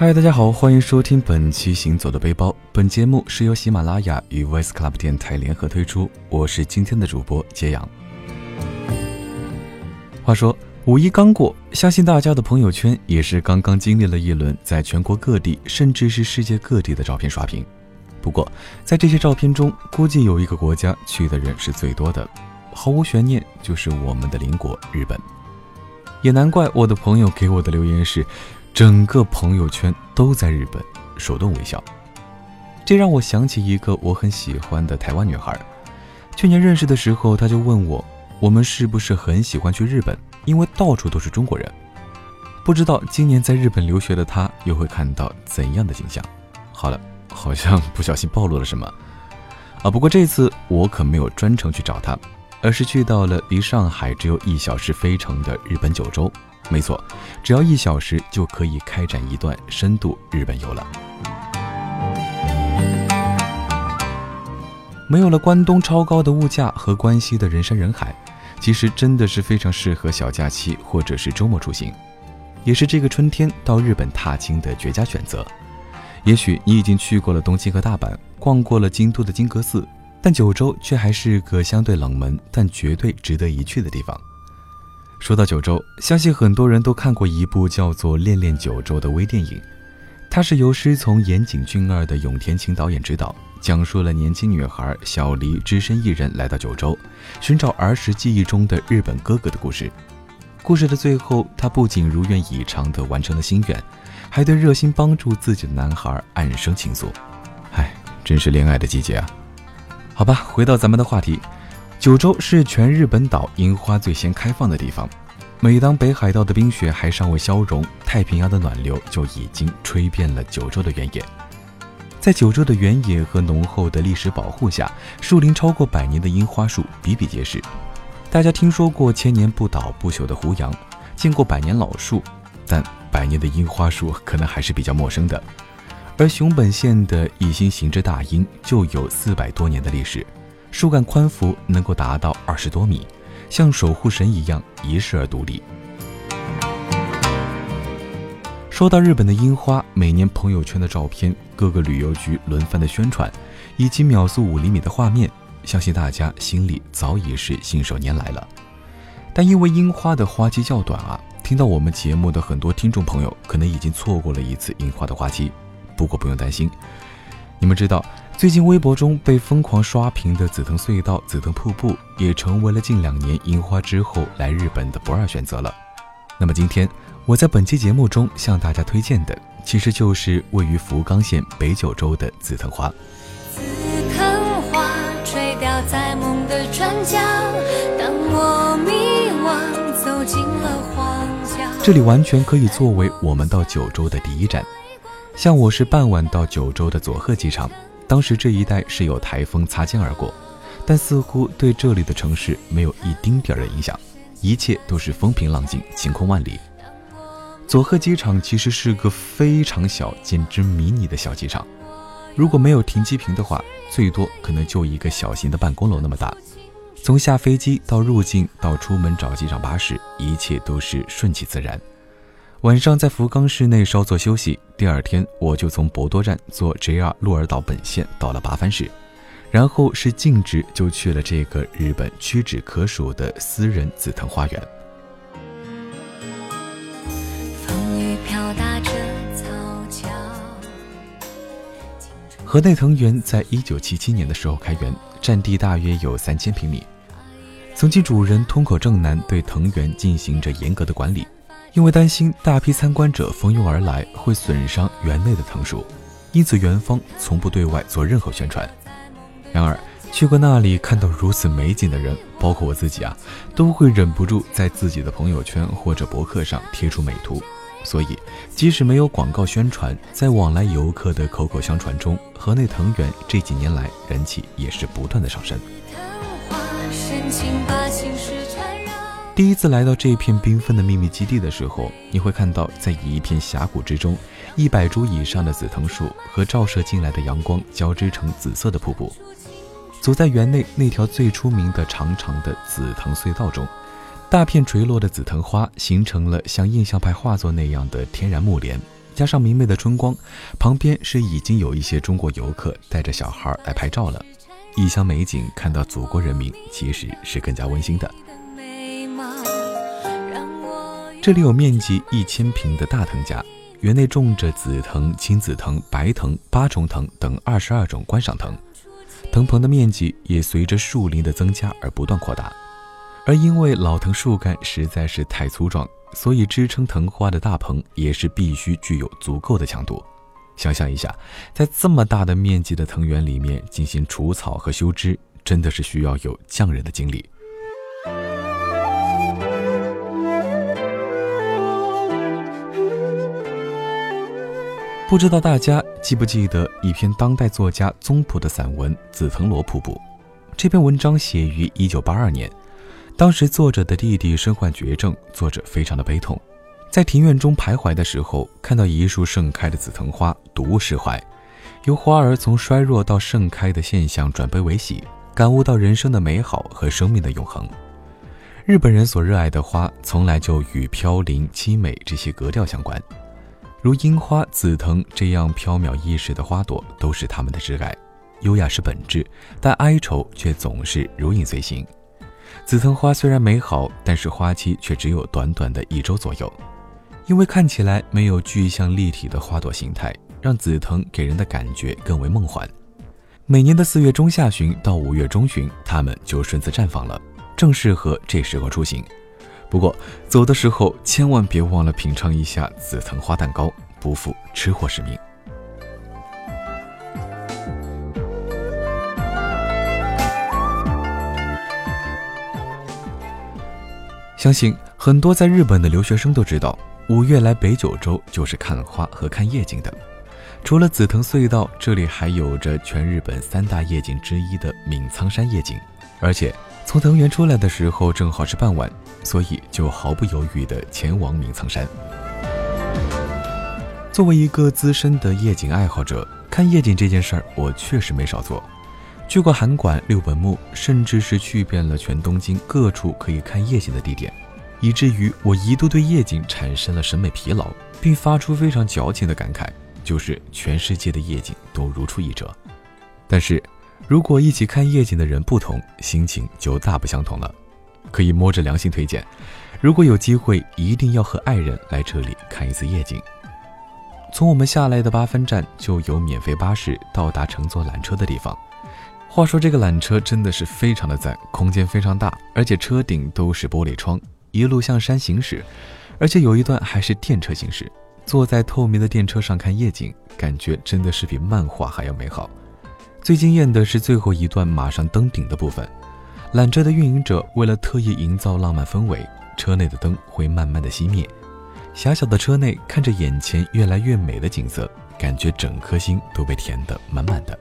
嗨，大家好，欢迎收听本期《行走的背包》。本节目是由喜马拉雅与 Voice Club 电台联合推出，我是今天的主播揭阳。话说五一刚过，相信大家的朋友圈也是刚刚经历了一轮在全国各地，甚至是世界各地的照片刷屏。不过，在这些照片中，估计有一个国家去的人是最多的，毫无悬念，就是我们的邻国日本。也难怪我的朋友给我的留言是。整个朋友圈都在日本，手动微笑。这让我想起一个我很喜欢的台湾女孩。去年认识的时候，她就问我，我们是不是很喜欢去日本？因为到处都是中国人。不知道今年在日本留学的她又会看到怎样的景象？好了，好像不小心暴露了什么啊！不过这次我可没有专程去找她，而是去到了离上海只有一小时飞程的日本九州。没错，只要一小时就可以开展一段深度日本游了。没有了关东超高的物价和关西的人山人海，其实真的是非常适合小假期或者是周末出行，也是这个春天到日本踏青的绝佳选择。也许你已经去过了东京和大阪，逛过了京都的金阁寺，但九州却还是个相对冷门但绝对值得一去的地方。说到九州，相信很多人都看过一部叫做《恋恋九州》的微电影，它是由师从岩井俊二的永田晴导演执导，讲述了年轻女孩小黎只身一人来到九州，寻找儿时记忆中的日本哥哥的故事。故事的最后，她不仅如愿以偿地完成了心愿，还对热心帮助自己的男孩暗生情愫。唉，真是恋爱的季节啊！好吧，回到咱们的话题。九州是全日本岛樱花最先开放的地方。每当北海道的冰雪还尚未消融，太平洋的暖流就已经吹遍了九州的原野。在九州的原野和浓厚的历史保护下，树龄超过百年的樱花树比比皆是。大家听说过千年不倒不朽的胡杨，见过百年老树，但百年的樱花树可能还是比较陌生的。而熊本县的一心行之大樱就有四百多年的历史。树干宽幅能够达到二十多米，像守护神一样遗世而独立。说到日本的樱花，每年朋友圈的照片、各个旅游局轮番的宣传，以及秒速五厘米的画面，相信大家心里早已是信手拈来了。但因为樱花的花期较短啊，听到我们节目的很多听众朋友可能已经错过了一次樱花的花期。不过不用担心，你们知道。最近微博中被疯狂刷屏的紫藤隧道、紫藤瀑布，也成为了近两年樱花之后来日本的不二选择了。那么今天我在本期节目中向大家推荐的，其实就是位于福冈县北九州的紫藤花。紫藤花垂钓在梦的转角，当我迷惘走进了荒郊。这里完全可以作为我们到九州的第一站。像我是傍晚到九州的佐贺机场。当时这一带是有台风擦肩而过，但似乎对这里的城市没有一丁点儿的影响，一切都是风平浪静，晴空万里。佐贺机场其实是个非常小，简直迷你的小机场。如果没有停机坪的话，最多可能就一个小型的办公楼那么大。从下飞机到入境到出门找机场巴士，一切都是顺其自然。晚上在福冈市内稍作休息，第二天我就从博多站坐 JR 鹿儿岛本线到了八幡市，然后是径直就去了这个日本屈指可数的私人紫藤花园。河内藤园在一九七七年的时候开园，占地大约有三千平米。曾经主人通口正男对藤园进行着严格的管理。因为担心大批参观者蜂拥而来会损伤园内的藤树，因此园方从不对外做任何宣传。然而，去过那里看到如此美景的人，包括我自己啊，都会忍不住在自己的朋友圈或者博客上贴出美图。所以，即使没有广告宣传，在往来游客的口口相传中，河内藤园这几年来人气也是不断的上升。第一次来到这片缤纷的秘密基地的时候，你会看到，在一片峡谷之中，一百株以上的紫藤树和照射进来的阳光交织成紫色的瀑布。走在园内那条最出名的长长的紫藤隧道中，大片垂落的紫藤花形成了像印象派画作那样的天然幕帘，加上明媚的春光，旁边是已经有一些中国游客带着小孩来拍照了。异乡美景，看到祖国人民，其实是更加温馨的。这里有面积一千平的大藤家，园内种着紫藤、青紫藤、白藤、八重藤等二十二种观赏藤，藤棚的面积也随着树林的增加而不断扩大。而因为老藤树干实在是太粗壮，所以支撑藤花的大棚也是必须具有足够的强度。想象一下，在这么大的面积的藤园里面进行除草和修枝，真的是需要有匠人的精力。不知道大家记不记得一篇当代作家宗璞的散文《紫藤萝瀑布》？这篇文章写于一九八二年，当时作者的弟弟身患绝症，作者非常的悲痛。在庭院中徘徊的时候，看到一束盛开的紫藤花，睹物释怀，由花儿从衰弱到盛开的现象转悲为喜，感悟到人生的美好和生命的永恒。日本人所热爱的花，从来就与飘零、凄美这些格调相关，如樱花、紫藤这样飘渺易逝的花朵，都是他们的挚爱。优雅是本质，但哀愁却总是如影随形。紫藤花虽然美好，但是花期却只有短短的一周左右。因为看起来没有具象立体的花朵形态，让紫藤给人的感觉更为梦幻。每年的四月中下旬到五月中旬，它们就顺次绽放了，正适合这时候出行。不过走的时候千万别忘了品尝一下紫藤花蛋糕，不负吃货使命。相信很多在日本的留学生都知道。五月来北九州就是看花和看夜景的。除了紫藤隧道，这里还有着全日本三大夜景之一的闽苍山夜景。而且从藤原出来的时候正好是傍晚，所以就毫不犹豫地前往明苍山。作为一个资深的夜景爱好者，看夜景这件事儿我确实没少做。去过函馆、六本木，甚至是去遍了全东京各处可以看夜景的地点。以至于我一度对夜景产生了审美疲劳，并发出非常矫情的感慨，就是全世界的夜景都如出一辙。但是，如果一起看夜景的人不同，心情就大不相同了。可以摸着良心推荐，如果有机会，一定要和爱人来这里看一次夜景。从我们下来的八分站就有免费巴士到达乘坐缆车的地方。话说这个缆车真的是非常的赞，空间非常大，而且车顶都是玻璃窗。一路向山行驶，而且有一段还是电车行驶。坐在透明的电车上看夜景，感觉真的是比漫画还要美好。最惊艳的是最后一段马上登顶的部分，缆车的运营者为了特意营造浪漫氛围，车内的灯会慢慢的熄灭。狭小的车内看着眼前越来越美的景色，感觉整颗心都被填得满满的。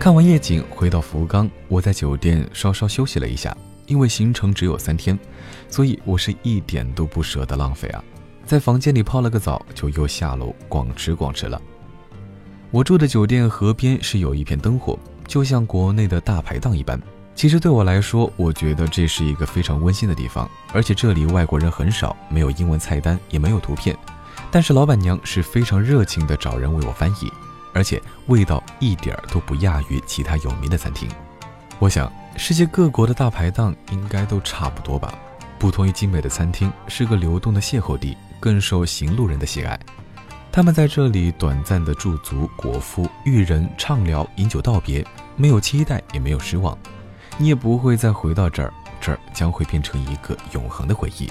看完夜景，回到福冈，我在酒店稍稍休息了一下，因为行程只有三天，所以我是一点都不舍得浪费啊！在房间里泡了个澡，就又下楼逛吃逛吃了。我住的酒店河边是有一片灯火，就像国内的大排档一般。其实对我来说，我觉得这是一个非常温馨的地方，而且这里外国人很少，没有英文菜单，也没有图片，但是老板娘是非常热情的找人为我翻译。而且味道一点儿都不亚于其他有名的餐厅。我想，世界各国的大排档应该都差不多吧。不同于精美的餐厅，是个流动的邂逅地，更受行路人的喜爱。他们在这里短暂的驻足、果腹、遇人、畅聊、饮酒道别，没有期待，也没有失望。你也不会再回到这儿，这儿将会变成一个永恒的回忆。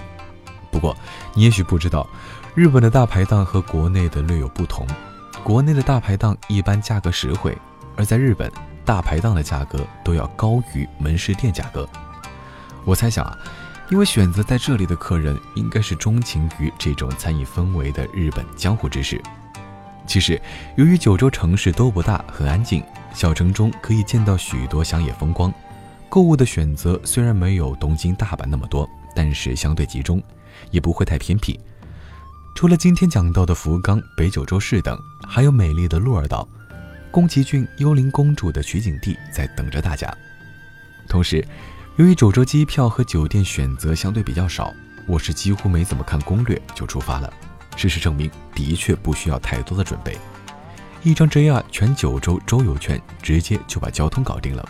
不过，你也许不知道，日本的大排档和国内的略有不同。国内的大排档一般价格实惠，而在日本，大排档的价格都要高于门市店价格。我猜想啊，因为选择在这里的客人应该是钟情于这种餐饮氛围的日本江湖之士。其实，由于九州城市都不大，很安静，小城中可以见到许多乡野风光。购物的选择虽然没有东京、大阪那么多，但是相对集中，也不会太偏僻。除了今天讲到的福冈、北九州市等，还有美丽的鹿儿岛，宫崎骏《幽灵公主》的取景地在等着大家。同时，由于九州机票和酒店选择相对比较少，我是几乎没怎么看攻略就出发了。事实证明，的确不需要太多的准备，一张 JR 全九州周游券直接就把交通搞定了。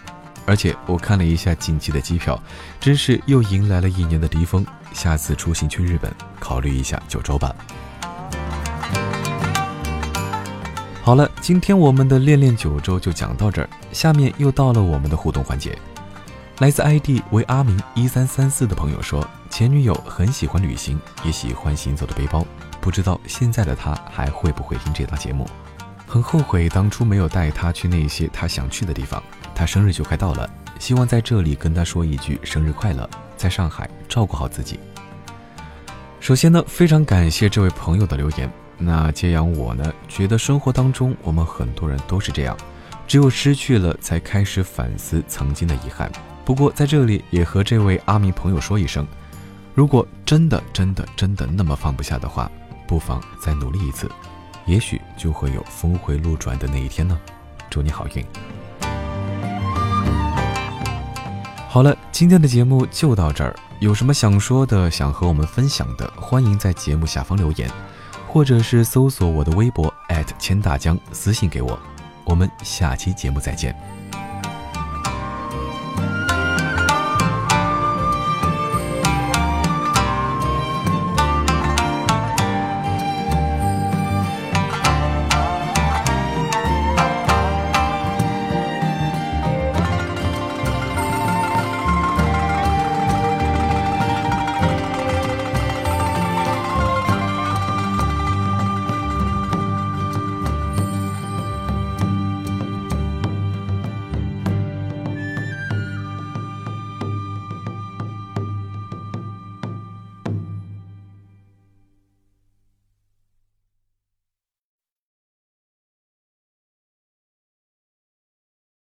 而且我看了一下近期的机票，真是又迎来了一年的低峰。下次出行去日本，考虑一下九州吧。好了，今天我们的恋恋九州就讲到这儿，下面又到了我们的互动环节。来自 ID 为阿明一三三四的朋友说，前女友很喜欢旅行，也喜欢行走的背包，不知道现在的他还会不会听这档节目？很后悔当初没有带他去那些他想去的地方。他生日就快到了，希望在这里跟他说一句生日快乐，在上海照顾好自己。首先呢，非常感谢这位朋友的留言。那揭阳我呢，觉得生活当中我们很多人都是这样，只有失去了才开始反思曾经的遗憾。不过在这里也和这位阿明朋友说一声，如果真的真的真的那么放不下的话，不妨再努力一次，也许就会有峰回路转的那一天呢。祝你好运。好了，今天的节目就到这儿。有什么想说的、想和我们分享的，欢迎在节目下方留言，或者是搜索我的微博千大江私信给我。我们下期节目再见。